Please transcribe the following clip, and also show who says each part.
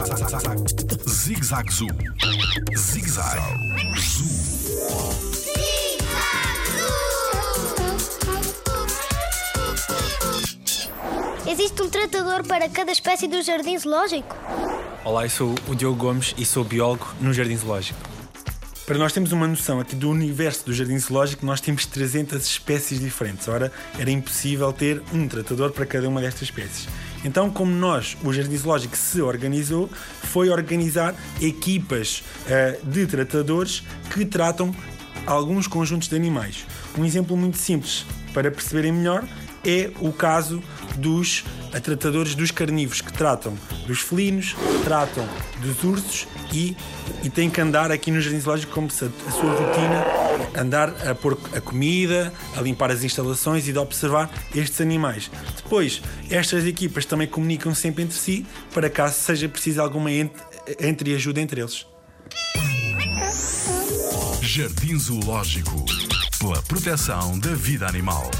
Speaker 1: Zig Zag Zoo. Zig Zag Zoo.
Speaker 2: Existe um tratador para cada espécie do jardim zoológico?
Speaker 3: Olá, eu sou o Diogo Gomes e sou biólogo no Jardim Zoológico. Para nós termos uma noção aqui do universo do Jardim Zoológico, nós temos 300 espécies diferentes. Ora, era impossível ter um tratador para cada uma destas espécies. Então, como nós, o Jardim Zoológico se organizou, foi organizar equipas uh, de tratadores que tratam alguns conjuntos de animais. Um exemplo muito simples para perceberem melhor é o caso dos tratadores dos carnívoros que tratam dos felinos, tratam dos ursos e, e têm que andar aqui no Jardim Zoológico como se a, a sua rotina andar a pôr a comida, a limpar as instalações e de observar estes animais. Depois, estas equipas também comunicam sempre entre si para caso seja preciso alguma entre, ajuda entre eles.
Speaker 1: Jardim Zoológico pela proteção da vida animal.